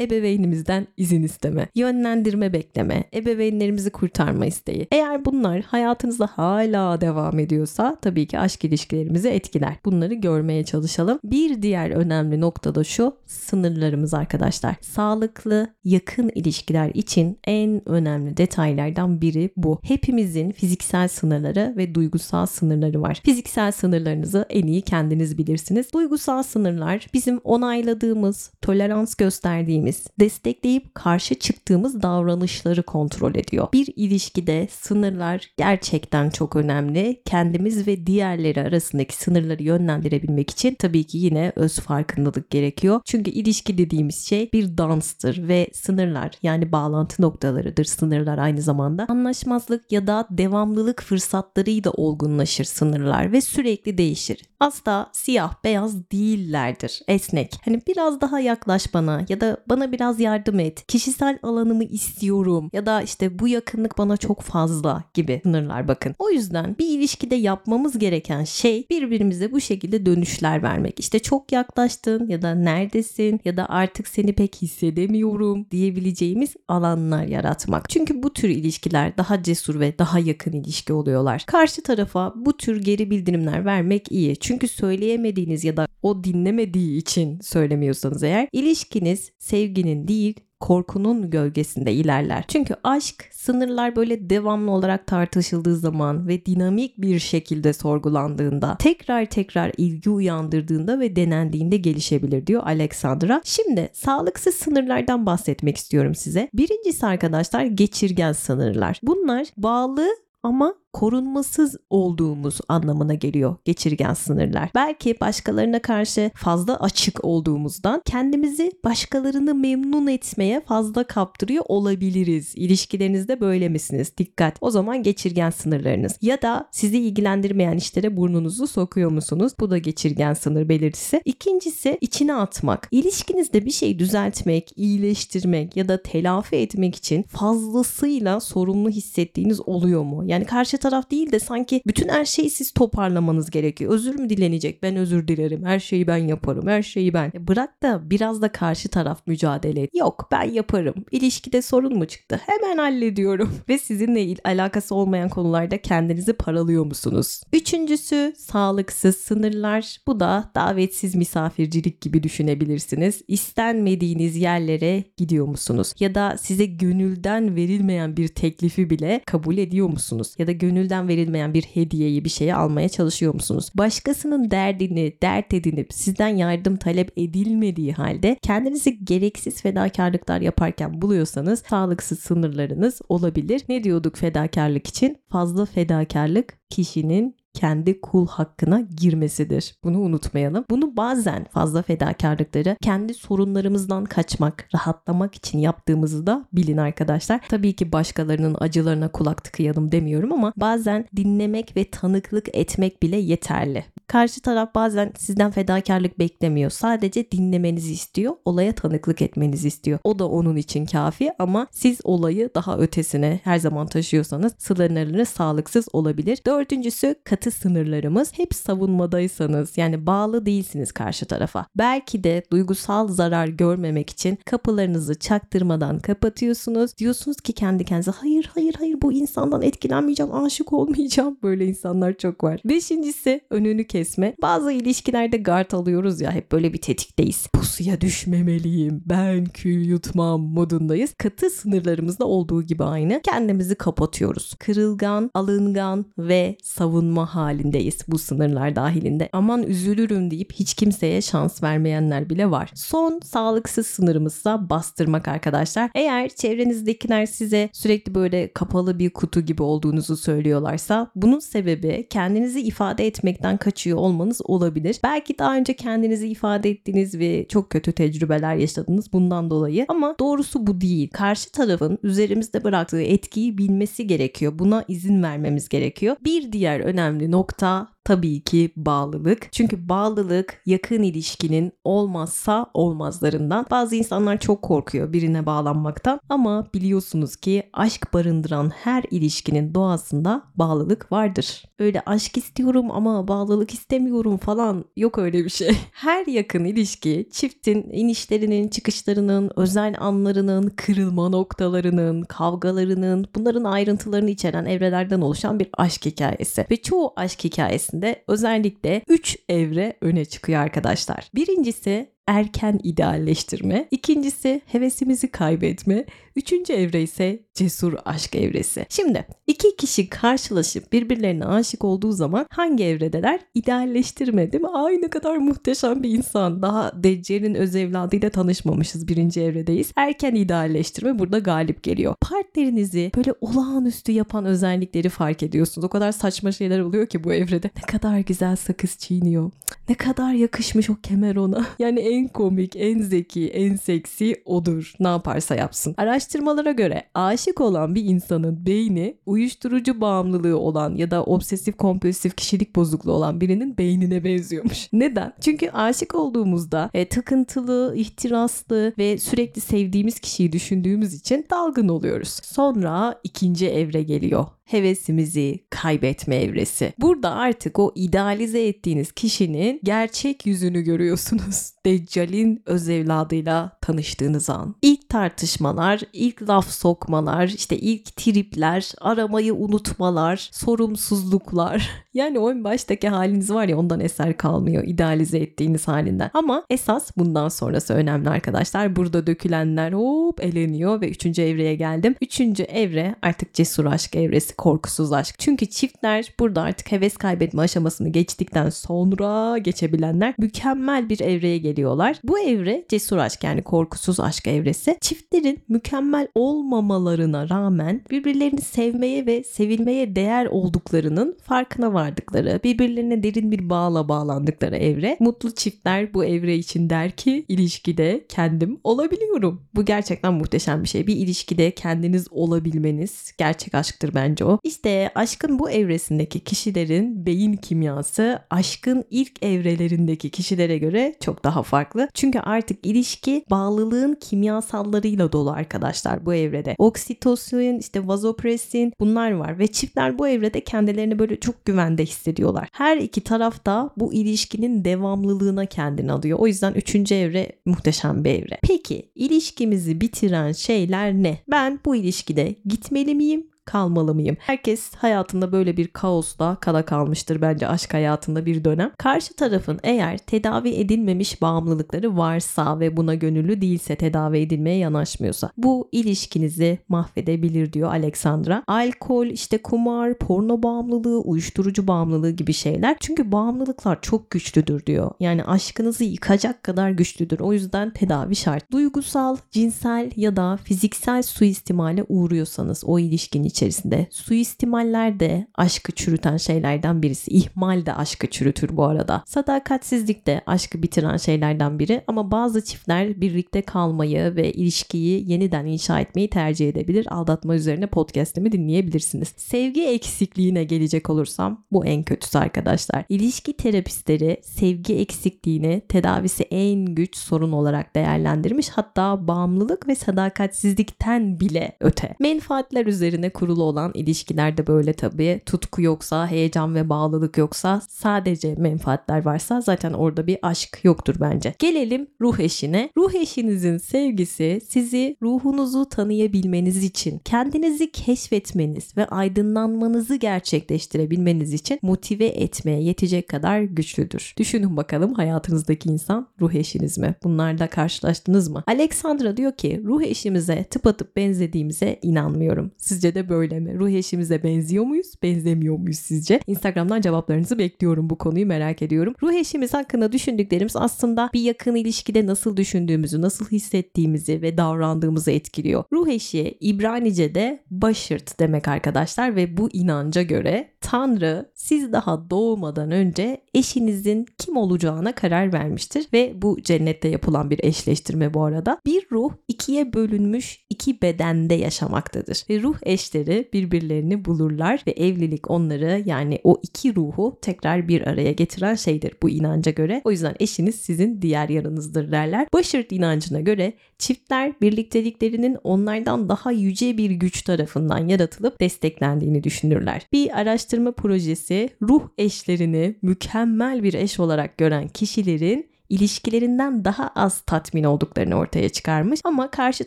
ebeveynimizden izin isteme, yönlendirme bekleme, ebeveynlerimizi kurtarma isteği. Eğer bunlar hayatınızda hala devam ediyorsa tabii ki aşk ilişkilerimizi etkiler. Bunları görmeye çalışalım. Bir diğer önemli nokta da şu sınırlarımız arkadaşlar. Sağlıklı, yakın yakın ilişkiler için en önemli detaylardan biri bu. Hepimizin fiziksel sınırları ve duygusal sınırları var. Fiziksel sınırlarınızı en iyi kendiniz bilirsiniz. Duygusal sınırlar bizim onayladığımız, tolerans gösterdiğimiz, destekleyip karşı çıktığımız davranışları kontrol ediyor. Bir ilişkide sınırlar gerçekten çok önemli. Kendimiz ve diğerleri arasındaki sınırları yönlendirebilmek için tabii ki yine öz farkındalık gerekiyor. Çünkü ilişki dediğimiz şey bir danstır ve sınır sınırlar yani bağlantı noktalarıdır sınırlar aynı zamanda. Anlaşmazlık ya da devamlılık fırsatlarıyla olgunlaşır sınırlar ve sürekli değişir. Asla siyah beyaz değillerdir. Esnek. Hani biraz daha yaklaş bana ya da bana biraz yardım et. Kişisel alanımı istiyorum ya da işte bu yakınlık bana çok fazla gibi sınırlar bakın. O yüzden bir ilişkide yapmamız gereken şey birbirimize bu şekilde dönüşler vermek. İşte çok yaklaştın ya da neredesin ya da artık seni pek hissedemiyorum diye diyebileceğimiz alanlar yaratmak. Çünkü bu tür ilişkiler daha cesur ve daha yakın ilişki oluyorlar. Karşı tarafa bu tür geri bildirimler vermek iyi. Çünkü söyleyemediğiniz ya da o dinlemediği için söylemiyorsanız eğer ilişkiniz sevginin değil korkunun gölgesinde ilerler. Çünkü aşk sınırlar böyle devamlı olarak tartışıldığı zaman ve dinamik bir şekilde sorgulandığında, tekrar tekrar ilgi uyandırdığında ve denendiğinde gelişebilir diyor Alexandra. Şimdi sağlıksız sınırlardan bahsetmek istiyorum size. Birincisi arkadaşlar geçirgen sınırlar. Bunlar bağlı ama korunmasız olduğumuz anlamına geliyor geçirgen sınırlar. Belki başkalarına karşı fazla açık olduğumuzdan kendimizi başkalarını memnun etmeye fazla kaptırıyor olabiliriz. İlişkilerinizde böyle misiniz? Dikkat. O zaman geçirgen sınırlarınız. Ya da sizi ilgilendirmeyen işlere burnunuzu sokuyor musunuz? Bu da geçirgen sınır belirtisi. İkincisi içine atmak. İlişkinizde bir şey düzeltmek, iyileştirmek ya da telafi etmek için fazlasıyla sorumlu hissettiğiniz oluyor mu? Yani karşı taraf değil de sanki bütün her şeyi siz toparlamanız gerekiyor. Özür mü dilenecek? Ben özür dilerim. Her şeyi ben yaparım. Her şeyi ben. Bırak da biraz da karşı taraf mücadele et. Yok ben yaparım. İlişkide sorun mu çıktı? Hemen hallediyorum. Ve sizinle alakası olmayan konularda kendinizi paralıyor musunuz? Üçüncüsü sağlıksız sınırlar. Bu da davetsiz misafircilik gibi düşünebilirsiniz. İstenmediğiniz yerlere gidiyor musunuz? Ya da size gönülden verilmeyen bir teklifi bile kabul ediyor musunuz? Ya da gönülden verilmeyen bir hediyeyi bir şeyi almaya çalışıyor musunuz? Başkasının derdini dert edinip sizden yardım talep edilmediği halde kendinizi gereksiz fedakarlıklar yaparken buluyorsanız sağlıksız sınırlarınız olabilir. Ne diyorduk fedakarlık için? Fazla fedakarlık kişinin kendi kul hakkına girmesidir. Bunu unutmayalım. Bunu bazen fazla fedakarlıkları kendi sorunlarımızdan kaçmak, rahatlamak için yaptığımızı da bilin arkadaşlar. Tabii ki başkalarının acılarına kulak tıkayalım demiyorum ama bazen dinlemek ve tanıklık etmek bile yeterli. Karşı taraf bazen sizden fedakarlık beklemiyor. Sadece dinlemenizi istiyor. Olaya tanıklık etmenizi istiyor. O da onun için kafi ama siz olayı daha ötesine her zaman taşıyorsanız sınırlarınız sağlıksız olabilir. Dördüncüsü katı sınırlarımız. Hep savunmadaysanız yani bağlı değilsiniz karşı tarafa. Belki de duygusal zarar görmemek için kapılarınızı çaktırmadan kapatıyorsunuz. Diyorsunuz ki kendi kendinize hayır hayır hayır bu insandan etkilenmeyeceğim, aşık olmayacağım. Böyle insanlar çok var. Beşincisi önünü kesme. Bazı ilişkilerde guard alıyoruz ya hep böyle bir tetikteyiz. Pusuya düşmemeliyim, ben kül yutmam modundayız. Katı sınırlarımızda olduğu gibi aynı. Kendimizi kapatıyoruz. Kırılgan, alıngan ve savunma halindeyiz bu sınırlar dahilinde. Aman üzülürüm deyip hiç kimseye şans vermeyenler bile var. Son sağlıksız sınırımızsa bastırmak arkadaşlar. Eğer çevrenizdekiler size sürekli böyle kapalı bir kutu gibi olduğunuzu söylüyorlarsa bunun sebebi kendinizi ifade etmekten kaçıyor olmanız olabilir. Belki daha önce kendinizi ifade ettiğiniz ve çok kötü tecrübeler yaşadınız bundan dolayı ama doğrusu bu değil. Karşı tarafın üzerimizde bıraktığı etkiyi bilmesi gerekiyor. Buna izin vermemiz gerekiyor. Bir diğer önemli nokta tabii ki bağlılık. Çünkü bağlılık yakın ilişkinin olmazsa olmazlarından. Bazı insanlar çok korkuyor birine bağlanmaktan ama biliyorsunuz ki aşk barındıran her ilişkinin doğasında bağlılık vardır. Öyle aşk istiyorum ama bağlılık istemiyorum falan yok öyle bir şey. Her yakın ilişki çiftin inişlerinin, çıkışlarının, özel anlarının, kırılma noktalarının, kavgalarının bunların ayrıntılarını içeren evrelerden oluşan bir aşk hikayesi. Ve çoğu aşk hikayesi içerisinde özellikle 3 evre öne çıkıyor arkadaşlar. Birincisi erken idealleştirme, ikincisi hevesimizi kaybetme, üçüncü evre ise cesur aşk evresi. Şimdi iki kişi karşılaşıp birbirlerine aşık olduğu zaman hangi evredeler? İdealleştirme değil mi? Ay ne kadar muhteşem bir insan. Daha Deccal'in öz evladıyla tanışmamışız birinci evredeyiz. Erken idealleştirme burada galip geliyor. Partnerinizi böyle olağanüstü yapan özellikleri fark ediyorsunuz. O kadar saçma şeyler oluyor ki bu evrede. Ne kadar güzel sakız çiğniyor. Ne kadar yakışmış o kemer ona. Yani en komik, en zeki, en seksi odur. Ne yaparsa yapsın. Araştırmalara göre aşık olan bir insanın beyni uyuşturucu bağımlılığı olan ya da obsesif kompulsif kişilik bozukluğu olan birinin beynine benziyormuş. Neden? Çünkü aşık olduğumuzda e, takıntılı, ihtiraslı ve sürekli sevdiğimiz kişiyi düşündüğümüz için dalgın oluyoruz. Sonra ikinci evre geliyor hevesimizi kaybetme evresi. Burada artık o idealize ettiğiniz kişinin gerçek yüzünü görüyorsunuz. Deccal'in öz evladıyla tanıştığınız an. İlk tartışmalar, ilk laf sokmalar, işte ilk tripler, aramayı unutmalar, sorumsuzluklar. Yani o baştaki haliniz var ya ondan eser kalmıyor idealize ettiğiniz halinden. Ama esas bundan sonrası önemli arkadaşlar. Burada dökülenler hop eleniyor ve üçüncü evreye geldim. Üçüncü evre artık cesur aşk evresi, korkusuz aşk. Çünkü çiftler burada artık heves kaybetme aşamasını geçtikten sonra geçebilenler mükemmel bir evreye geliyorlar. Bu evre cesur aşk yani korkusuz aşk evresi. Çiftlerin mükemmel olmamalarına rağmen birbirlerini sevmeye ve sevilmeye değer olduklarının farkına vardıkları, birbirlerine derin bir bağla bağlandıkları evre. Mutlu çiftler bu evre için der ki ilişkide kendim olabiliyorum. Bu gerçekten muhteşem bir şey. Bir ilişkide kendiniz olabilmeniz gerçek aşktır bence o. İşte aşkın bu evresindeki kişilerin beyin kimyası aşkın ilk evrelerindeki kişilere göre çok daha farklı. Çünkü artık ilişki bağlılığın kimyasallarıyla dolu arkadaşlar bu evrede. Oksitosin, işte vazopresin bunlar var ve çiftler bu evrede kendilerini böyle çok güvende hissediyorlar. Her iki taraf da bu ilişkinin devamlılığına kendini alıyor. O yüzden üçüncü evre muhteşem bir evre. Peki ilişkimizi bitiren şeyler ne? Ben bu ilişkide gitmeli miyim? Kalmalı mıyım? Herkes hayatında böyle bir kaosla kala kalmıştır bence aşk hayatında bir dönem. Karşı tarafın eğer tedavi edilmemiş bağımlılıkları varsa ve buna gönüllü değilse tedavi edilmeye yanaşmıyorsa bu ilişkinizi mahvedebilir diyor Alexandra. Alkol, işte kumar, porno bağımlılığı, uyuşturucu bağımlılığı gibi şeyler. Çünkü bağımlılıklar çok güçlüdür diyor. Yani aşkınızı yıkacak kadar güçlüdür. O yüzden tedavi şart. Duygusal, cinsel ya da fiziksel suistimale uğruyorsanız o ilişkin içerisinde. Suistimaller de aşkı çürüten şeylerden birisi. İhmal de aşkı çürütür bu arada. Sadakatsizlik de aşkı bitiren şeylerden biri ama bazı çiftler birlikte kalmayı ve ilişkiyi yeniden inşa etmeyi tercih edebilir. Aldatma üzerine podcast'imi dinleyebilirsiniz. Sevgi eksikliğine gelecek olursam bu en kötüsü arkadaşlar. İlişki terapistleri sevgi eksikliğini tedavisi en güç sorun olarak değerlendirmiş. Hatta bağımlılık ve sadakatsizlikten bile öte. Menfaatler üzerine kurulu olan ilişkilerde böyle tabii. Tutku yoksa, heyecan ve bağlılık yoksa, sadece menfaatler varsa zaten orada bir aşk yoktur bence. Gelelim ruh eşine. Ruh eşinizin sevgisi sizi ruhunuzu tanıyabilmeniz için, kendinizi keşfetmeniz ve aydınlanmanızı gerçekleştirebilmeniz için motive etmeye yetecek kadar güçlüdür. Düşünün bakalım hayatınızdaki insan ruh eşiniz mi? Bunlarla karşılaştınız mı? Alexandra diyor ki ruh eşimize tıpatıp benzediğimize inanmıyorum. Sizce de böyle mi? Ruh eşimize benziyor muyuz? Benzemiyor muyuz sizce? Instagram'dan cevaplarınızı bekliyorum bu konuyu merak ediyorum. Ruh eşimiz hakkında düşündüklerimiz aslında bir yakın ilişkide nasıl düşündüğümüzü, nasıl hissettiğimizi ve davrandığımızı etkiliyor. Ruh eşi İbranice'de başırt demek arkadaşlar ve bu inanca göre Tanrı siz daha doğmadan önce eşinizin kim olacağına karar vermiştir ve bu cennette yapılan bir eşleştirme bu arada. Bir ruh ikiye bölünmüş iki bedende yaşamaktadır ve ruh eşleri birbirlerini bulurlar ve evlilik onları yani o iki ruhu tekrar bir araya getiren şeydir bu inanca göre. O yüzden eşiniz sizin diğer yarınızdır derler. Başırt inancına göre çiftler birlikteliklerinin onlardan daha yüce bir güç tarafından yaratılıp desteklendiğini düşünürler. Bir araştırma projesi ruh eşlerini mükemmel bir eş olarak gören kişilerin ilişkilerinden daha az tatmin olduklarını ortaya çıkarmış ama karşı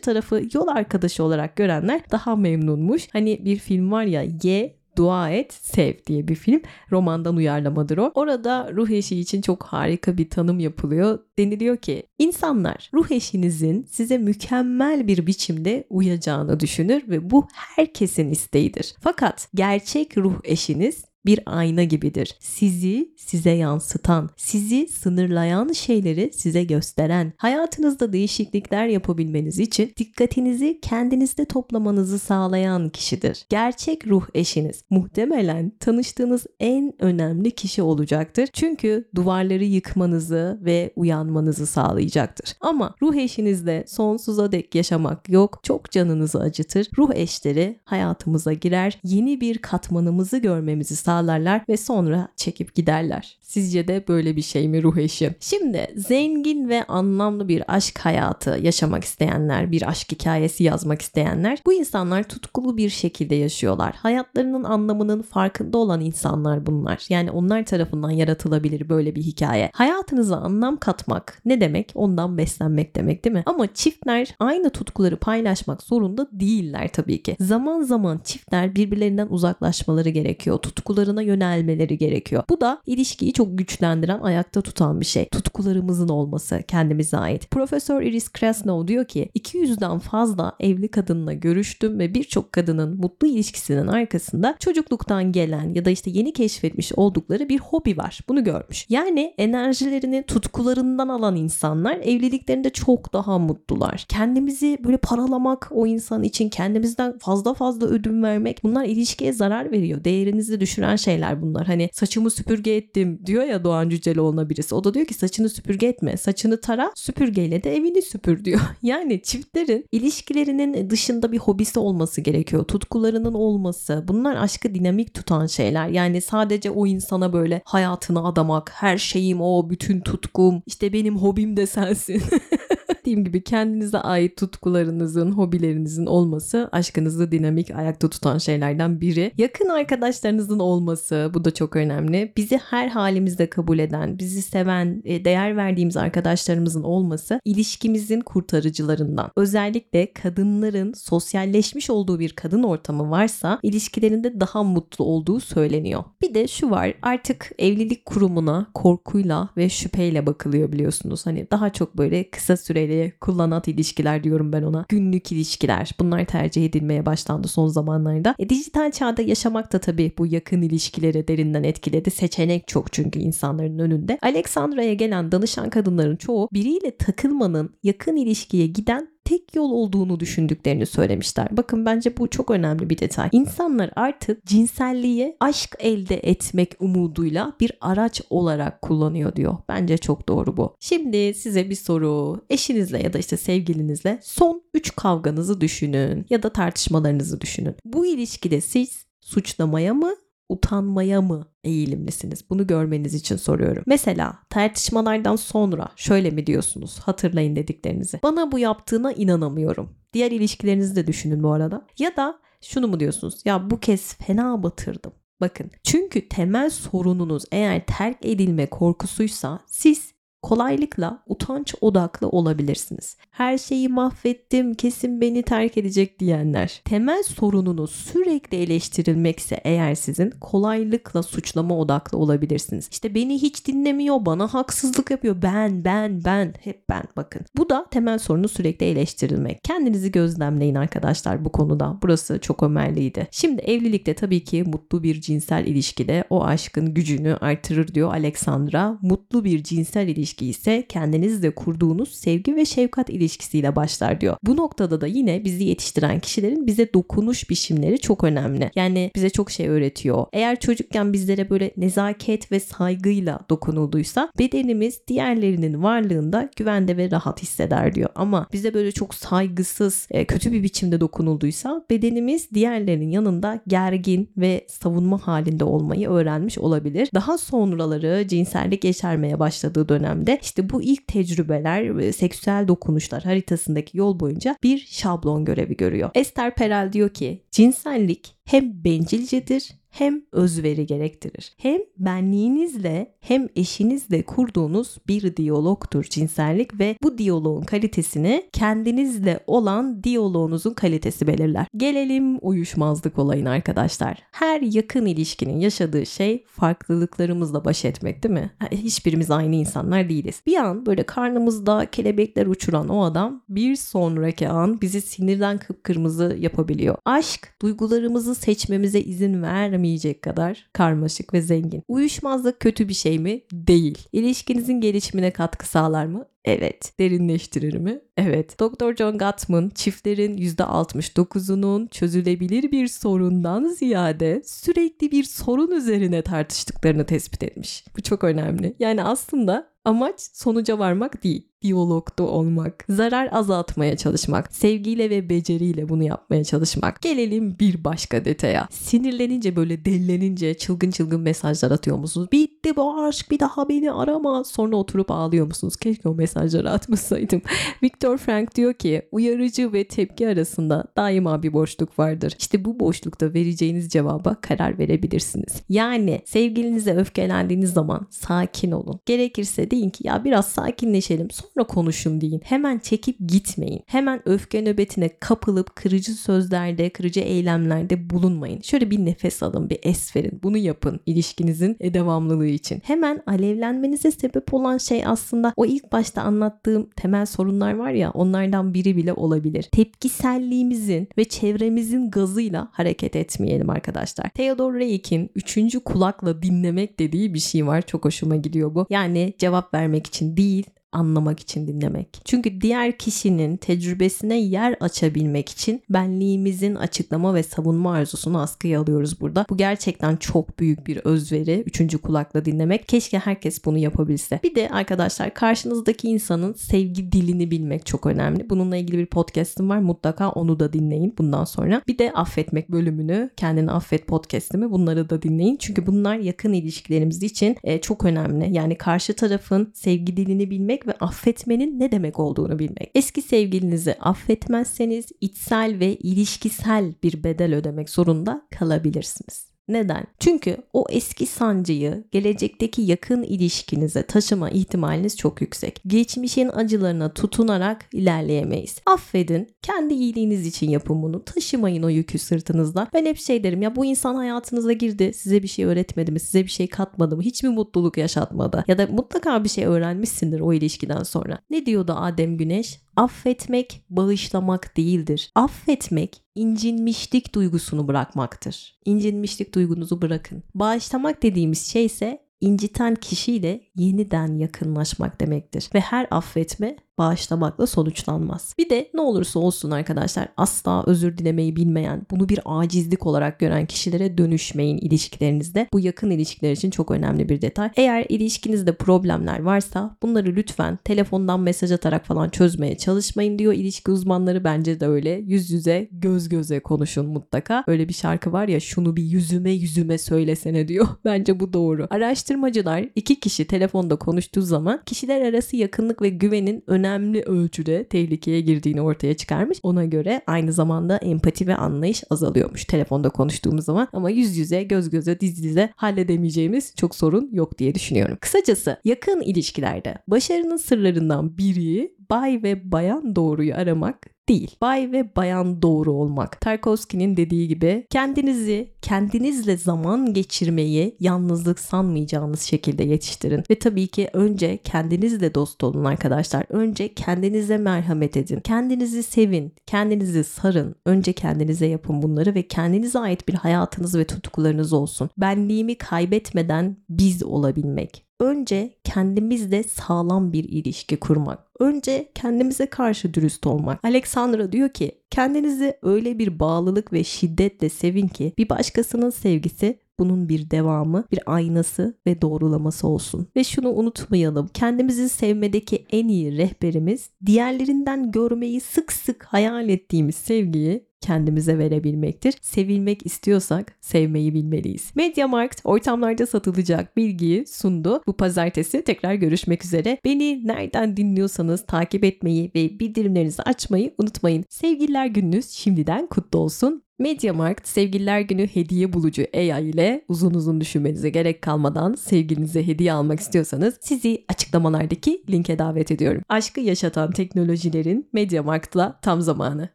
tarafı yol arkadaşı olarak görenler daha memnunmuş. Hani bir film var ya Ye Dua Et, Sev diye bir film. Romandan uyarlamadır o. Orada ruh eşi için çok harika bir tanım yapılıyor. Deniliyor ki insanlar ruh eşinizin size mükemmel bir biçimde uyacağını düşünür ve bu herkesin isteğidir. Fakat gerçek ruh eşiniz bir ayna gibidir. Sizi size yansıtan, sizi sınırlayan şeyleri size gösteren, hayatınızda değişiklikler yapabilmeniz için dikkatinizi kendinizde toplamanızı sağlayan kişidir. Gerçek ruh eşiniz muhtemelen tanıştığınız en önemli kişi olacaktır. Çünkü duvarları yıkmanızı ve uyanmanızı sağlayacaktır. Ama ruh eşinizle sonsuza dek yaşamak yok. Çok canınızı acıtır. Ruh eşleri hayatımıza girer. Yeni bir katmanımızı görmemizi sağlar sağlarlar ve sonra çekip giderler. Sizce de böyle bir şey mi ruh eşi? Şimdi zengin ve anlamlı bir aşk hayatı yaşamak isteyenler, bir aşk hikayesi yazmak isteyenler bu insanlar tutkulu bir şekilde yaşıyorlar. Hayatlarının anlamının farkında olan insanlar bunlar. Yani onlar tarafından yaratılabilir böyle bir hikaye. Hayatınıza anlam katmak ne demek? Ondan beslenmek demek değil mi? Ama çiftler aynı tutkuları paylaşmak zorunda değiller tabii ki. Zaman zaman çiftler birbirlerinden uzaklaşmaları gerekiyor. Tutkularına yönelmeleri gerekiyor. Bu da ilişkiyi çok güçlendiren, ayakta tutan bir şey. Tutkularımızın olması kendimize ait. Profesör Iris Krasnov diyor ki 200'den fazla evli kadınla görüştüm ve birçok kadının mutlu ilişkisinin arkasında çocukluktan gelen ya da işte yeni keşfetmiş oldukları bir hobi var. Bunu görmüş. Yani enerjilerini tutkularından alan insanlar evliliklerinde çok daha mutlular. Kendimizi böyle paralamak o insan için kendimizden fazla fazla ödün vermek bunlar ilişkiye zarar veriyor. Değerinizi düşüren şeyler bunlar. Hani saçımı süpürge ettim diyor ya Doğan Cüceloğlu'na birisi. O da diyor ki saçını süpürge etme. Saçını tara süpürgeyle de evini süpür diyor. Yani çiftlerin ilişkilerinin dışında bir hobisi olması gerekiyor. Tutkularının olması. Bunlar aşkı dinamik tutan şeyler. Yani sadece o insana böyle hayatını adamak. Her şeyim o. Bütün tutkum. işte benim hobim de sensin. Dediğim gibi kendinize ait tutkularınızın, hobilerinizin olması aşkınızı dinamik ayakta tutan şeylerden biri. Yakın arkadaşlarınızın olması bu da çok önemli. Bizi her halimizde kabul eden, bizi seven, e, değer verdiğimiz arkadaşlarımızın olması ilişkimizin kurtarıcılarından. Özellikle kadınların sosyalleşmiş olduğu bir kadın ortamı varsa ilişkilerinde daha mutlu olduğu söyleniyor. Bir de şu var artık evlilik kurumuna korkuyla ve şüpheyle bakılıyor biliyorsunuz. Hani daha çok böyle kısa süreli kullanat ilişkiler diyorum ben ona. Günlük ilişkiler. Bunlar tercih edilmeye başlandı son zamanlarda. E, dijital çağda yaşamak da tabii bu yakın ilişkileri derinden etkiledi. Seçenek çok çünkü insanların önünde. Alexandra'ya gelen danışan kadınların çoğu biriyle takılmanın yakın ilişkiye giden tek yol olduğunu düşündüklerini söylemişler. Bakın bence bu çok önemli bir detay. İnsanlar artık cinselliği aşk elde etmek umuduyla bir araç olarak kullanıyor diyor. Bence çok doğru bu. Şimdi size bir soru. Eşinizle ya da işte sevgilinizle son 3 kavganızı düşünün ya da tartışmalarınızı düşünün. Bu ilişkide siz suçlamaya mı utanmaya mı eğilimlisiniz? Bunu görmeniz için soruyorum. Mesela tartışmalardan sonra şöyle mi diyorsunuz? Hatırlayın dediklerinizi. Bana bu yaptığına inanamıyorum. Diğer ilişkilerinizi de düşünün bu arada. Ya da şunu mu diyorsunuz? Ya bu kez fena batırdım. Bakın çünkü temel sorununuz eğer terk edilme korkusuysa siz kolaylıkla utanç odaklı olabilirsiniz. Her şeyi mahvettim, kesin beni terk edecek diyenler. Temel sorununuz sürekli eleştirilmekse eğer sizin kolaylıkla suçlama odaklı olabilirsiniz. İşte beni hiç dinlemiyor, bana haksızlık yapıyor. Ben, ben, ben, hep ben bakın. Bu da temel sorunu sürekli eleştirilmek. Kendinizi gözlemleyin arkadaşlar bu konuda. Burası çok ömerliydi. Şimdi evlilikte tabii ki mutlu bir cinsel ilişkide o aşkın gücünü artırır diyor Alexandra. Mutlu bir cinsel ilişki ilişki ise kendinizle kurduğunuz sevgi ve şefkat ilişkisiyle başlar diyor. Bu noktada da yine bizi yetiştiren kişilerin bize dokunuş biçimleri çok önemli. Yani bize çok şey öğretiyor. Eğer çocukken bizlere böyle nezaket ve saygıyla dokunulduysa bedenimiz diğerlerinin varlığında güvende ve rahat hisseder diyor. Ama bize böyle çok saygısız, e, kötü bir biçimde dokunulduysa bedenimiz diğerlerinin yanında gergin ve savunma halinde olmayı öğrenmiş olabilir. Daha sonraları cinsellik yeşermeye başladığı dönem dönemde işte bu ilk tecrübeler seksüel dokunuşlar haritasındaki yol boyunca bir şablon görevi görüyor. Esther Perel diyor ki cinsellik hem bencilcedir hem özveri gerektirir. Hem benliğinizle hem eşinizle kurduğunuz bir diyalogtur cinsellik ve bu diyaloğun kalitesini kendinizle olan diyaloğunuzun kalitesi belirler. Gelelim uyuşmazlık olayına arkadaşlar. Her yakın ilişkinin yaşadığı şey farklılıklarımızla baş etmek değil mi? Hiçbirimiz aynı insanlar değiliz. Bir an böyle karnımızda kelebekler uçuran o adam bir sonraki an bizi sinirden kıpkırmızı yapabiliyor. Aşk duygularımızı seçmemize izin vermeyecek kadar karmaşık ve zengin. Uyuşmazlık kötü bir şey mi? Değil. İlişkinizin gelişimine katkı sağlar mı? Evet. Derinleştirir mi? Evet. Dr. John Gottman çiftlerin %69'unun çözülebilir bir sorundan ziyade sürekli bir sorun üzerine tartıştıklarını tespit etmiş. Bu çok önemli. Yani aslında amaç sonuca varmak değil diyalogda olmak, zarar azaltmaya çalışmak, sevgiyle ve beceriyle bunu yapmaya çalışmak. Gelelim bir başka detaya. Sinirlenince böyle delilenince çılgın çılgın mesajlar atıyor musunuz? Bitti bu aşk bir daha beni arama. Sonra oturup ağlıyor musunuz? Keşke o mesajları atmasaydım. Viktor Frank diyor ki uyarıcı ve tepki arasında daima bir boşluk vardır. İşte bu boşlukta vereceğiniz cevaba karar verebilirsiniz. Yani sevgilinize öfkelendiğiniz zaman sakin olun. Gerekirse deyin ki ya biraz sakinleşelim. Sonra konuşun deyin. Hemen çekip gitmeyin. Hemen öfke nöbetine kapılıp kırıcı sözlerde, kırıcı eylemlerde bulunmayın. Şöyle bir nefes alın, bir es verin. Bunu yapın ilişkinizin devamlılığı için. Hemen alevlenmenize sebep olan şey aslında o ilk başta anlattığım temel sorunlar var ya onlardan biri bile olabilir. Tepkiselliğimizin ve çevremizin gazıyla hareket etmeyelim arkadaşlar. Theodor Reik'in üçüncü kulakla dinlemek dediği bir şey var. Çok hoşuma gidiyor bu. Yani cevap vermek için değil anlamak için dinlemek. Çünkü diğer kişinin tecrübesine yer açabilmek için benliğimizin açıklama ve savunma arzusunu askıya alıyoruz burada. Bu gerçekten çok büyük bir özveri. Üçüncü kulakla dinlemek. Keşke herkes bunu yapabilse. Bir de arkadaşlar karşınızdaki insanın sevgi dilini bilmek çok önemli. Bununla ilgili bir podcast'im var. Mutlaka onu da dinleyin bundan sonra. Bir de affetmek bölümünü, kendini affet podcast'imi bunları da dinleyin. Çünkü bunlar yakın ilişkilerimiz için e, çok önemli. Yani karşı tarafın sevgi dilini bilmek bilmek ve affetmenin ne demek olduğunu bilmek. Eski sevgilinizi affetmezseniz içsel ve ilişkisel bir bedel ödemek zorunda kalabilirsiniz. Neden? Çünkü o eski sancıyı gelecekteki yakın ilişkinize taşıma ihtimaliniz çok yüksek. Geçmişin acılarına tutunarak ilerleyemeyiz. Affedin, kendi iyiliğiniz için yapın bunu. Taşımayın o yükü sırtınızda. Ben hep şey derim ya bu insan hayatınıza girdi, size bir şey öğretmedi mi, size bir şey katmadı mı, hiç mi mutluluk yaşatmadı? Ya da mutlaka bir şey öğrenmişsindir o ilişkiden sonra. Ne diyordu Adem Güneş? Affetmek bağışlamak değildir. Affetmek incinmişlik duygusunu bırakmaktır. İncinmişlik duygunuzu bırakın. Bağışlamak dediğimiz şey ise inciten kişiyle yeniden yakınlaşmak demektir. Ve her affetme bağışlamakla sonuçlanmaz. Bir de ne olursa olsun arkadaşlar asla özür dilemeyi bilmeyen, bunu bir acizlik olarak gören kişilere dönüşmeyin ilişkilerinizde. Bu yakın ilişkiler için çok önemli bir detay. Eğer ilişkinizde problemler varsa bunları lütfen telefondan mesaj atarak falan çözmeye çalışmayın diyor ilişki uzmanları. Bence de öyle. Yüz yüze, göz göze konuşun mutlaka. Öyle bir şarkı var ya şunu bir yüzüme yüzüme söylesene diyor. Bence bu doğru. Araştırmacılar iki kişi telefonda konuştuğu zaman kişiler arası yakınlık ve güvenin önemli ölçüde tehlikeye girdiğini ortaya çıkarmış. Ona göre aynı zamanda empati ve anlayış azalıyormuş telefonda konuştuğumuz zaman ama yüz yüze, göz göze, diz dize halledemeyeceğimiz çok sorun yok diye düşünüyorum. Kısacası yakın ilişkilerde başarının sırlarından biri bay ve bayan doğruyu aramak değil. Bay ve bayan doğru olmak. Tarkovski'nin dediği gibi kendinizi kendinizle zaman geçirmeyi yalnızlık sanmayacağınız şekilde yetiştirin. Ve tabii ki önce kendinizle dost olun arkadaşlar. Önce kendinize merhamet edin. Kendinizi sevin. Kendinizi sarın. Önce kendinize yapın bunları ve kendinize ait bir hayatınız ve tutkularınız olsun. Benliğimi kaybetmeden biz olabilmek önce kendimizle sağlam bir ilişki kurmak. Önce kendimize karşı dürüst olmak. Alexandra diyor ki kendinizi öyle bir bağlılık ve şiddetle sevin ki bir başkasının sevgisi bunun bir devamı, bir aynası ve doğrulaması olsun. Ve şunu unutmayalım. Kendimizi sevmedeki en iyi rehberimiz diğerlerinden görmeyi sık sık hayal ettiğimiz sevgiyi kendimize verebilmektir. Sevilmek istiyorsak sevmeyi bilmeliyiz. Mediamarkt ortamlarda satılacak bilgiyi sundu. Bu pazartesi tekrar görüşmek üzere. Beni nereden dinliyorsanız takip etmeyi ve bildirimlerinizi açmayı unutmayın. Sevgililer gününüz şimdiden kutlu olsun. Mediamarkt sevgililer günü hediye bulucu AI ile uzun uzun düşünmenize gerek kalmadan sevgilinize hediye almak istiyorsanız sizi açıklamalardaki linke davet ediyorum. Aşkı yaşatan teknolojilerin Mediamarkt'la tam zamanı.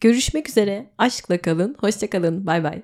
Görüşmek üzere. Aşkla kalın. Hoşçakalın. Bay bay.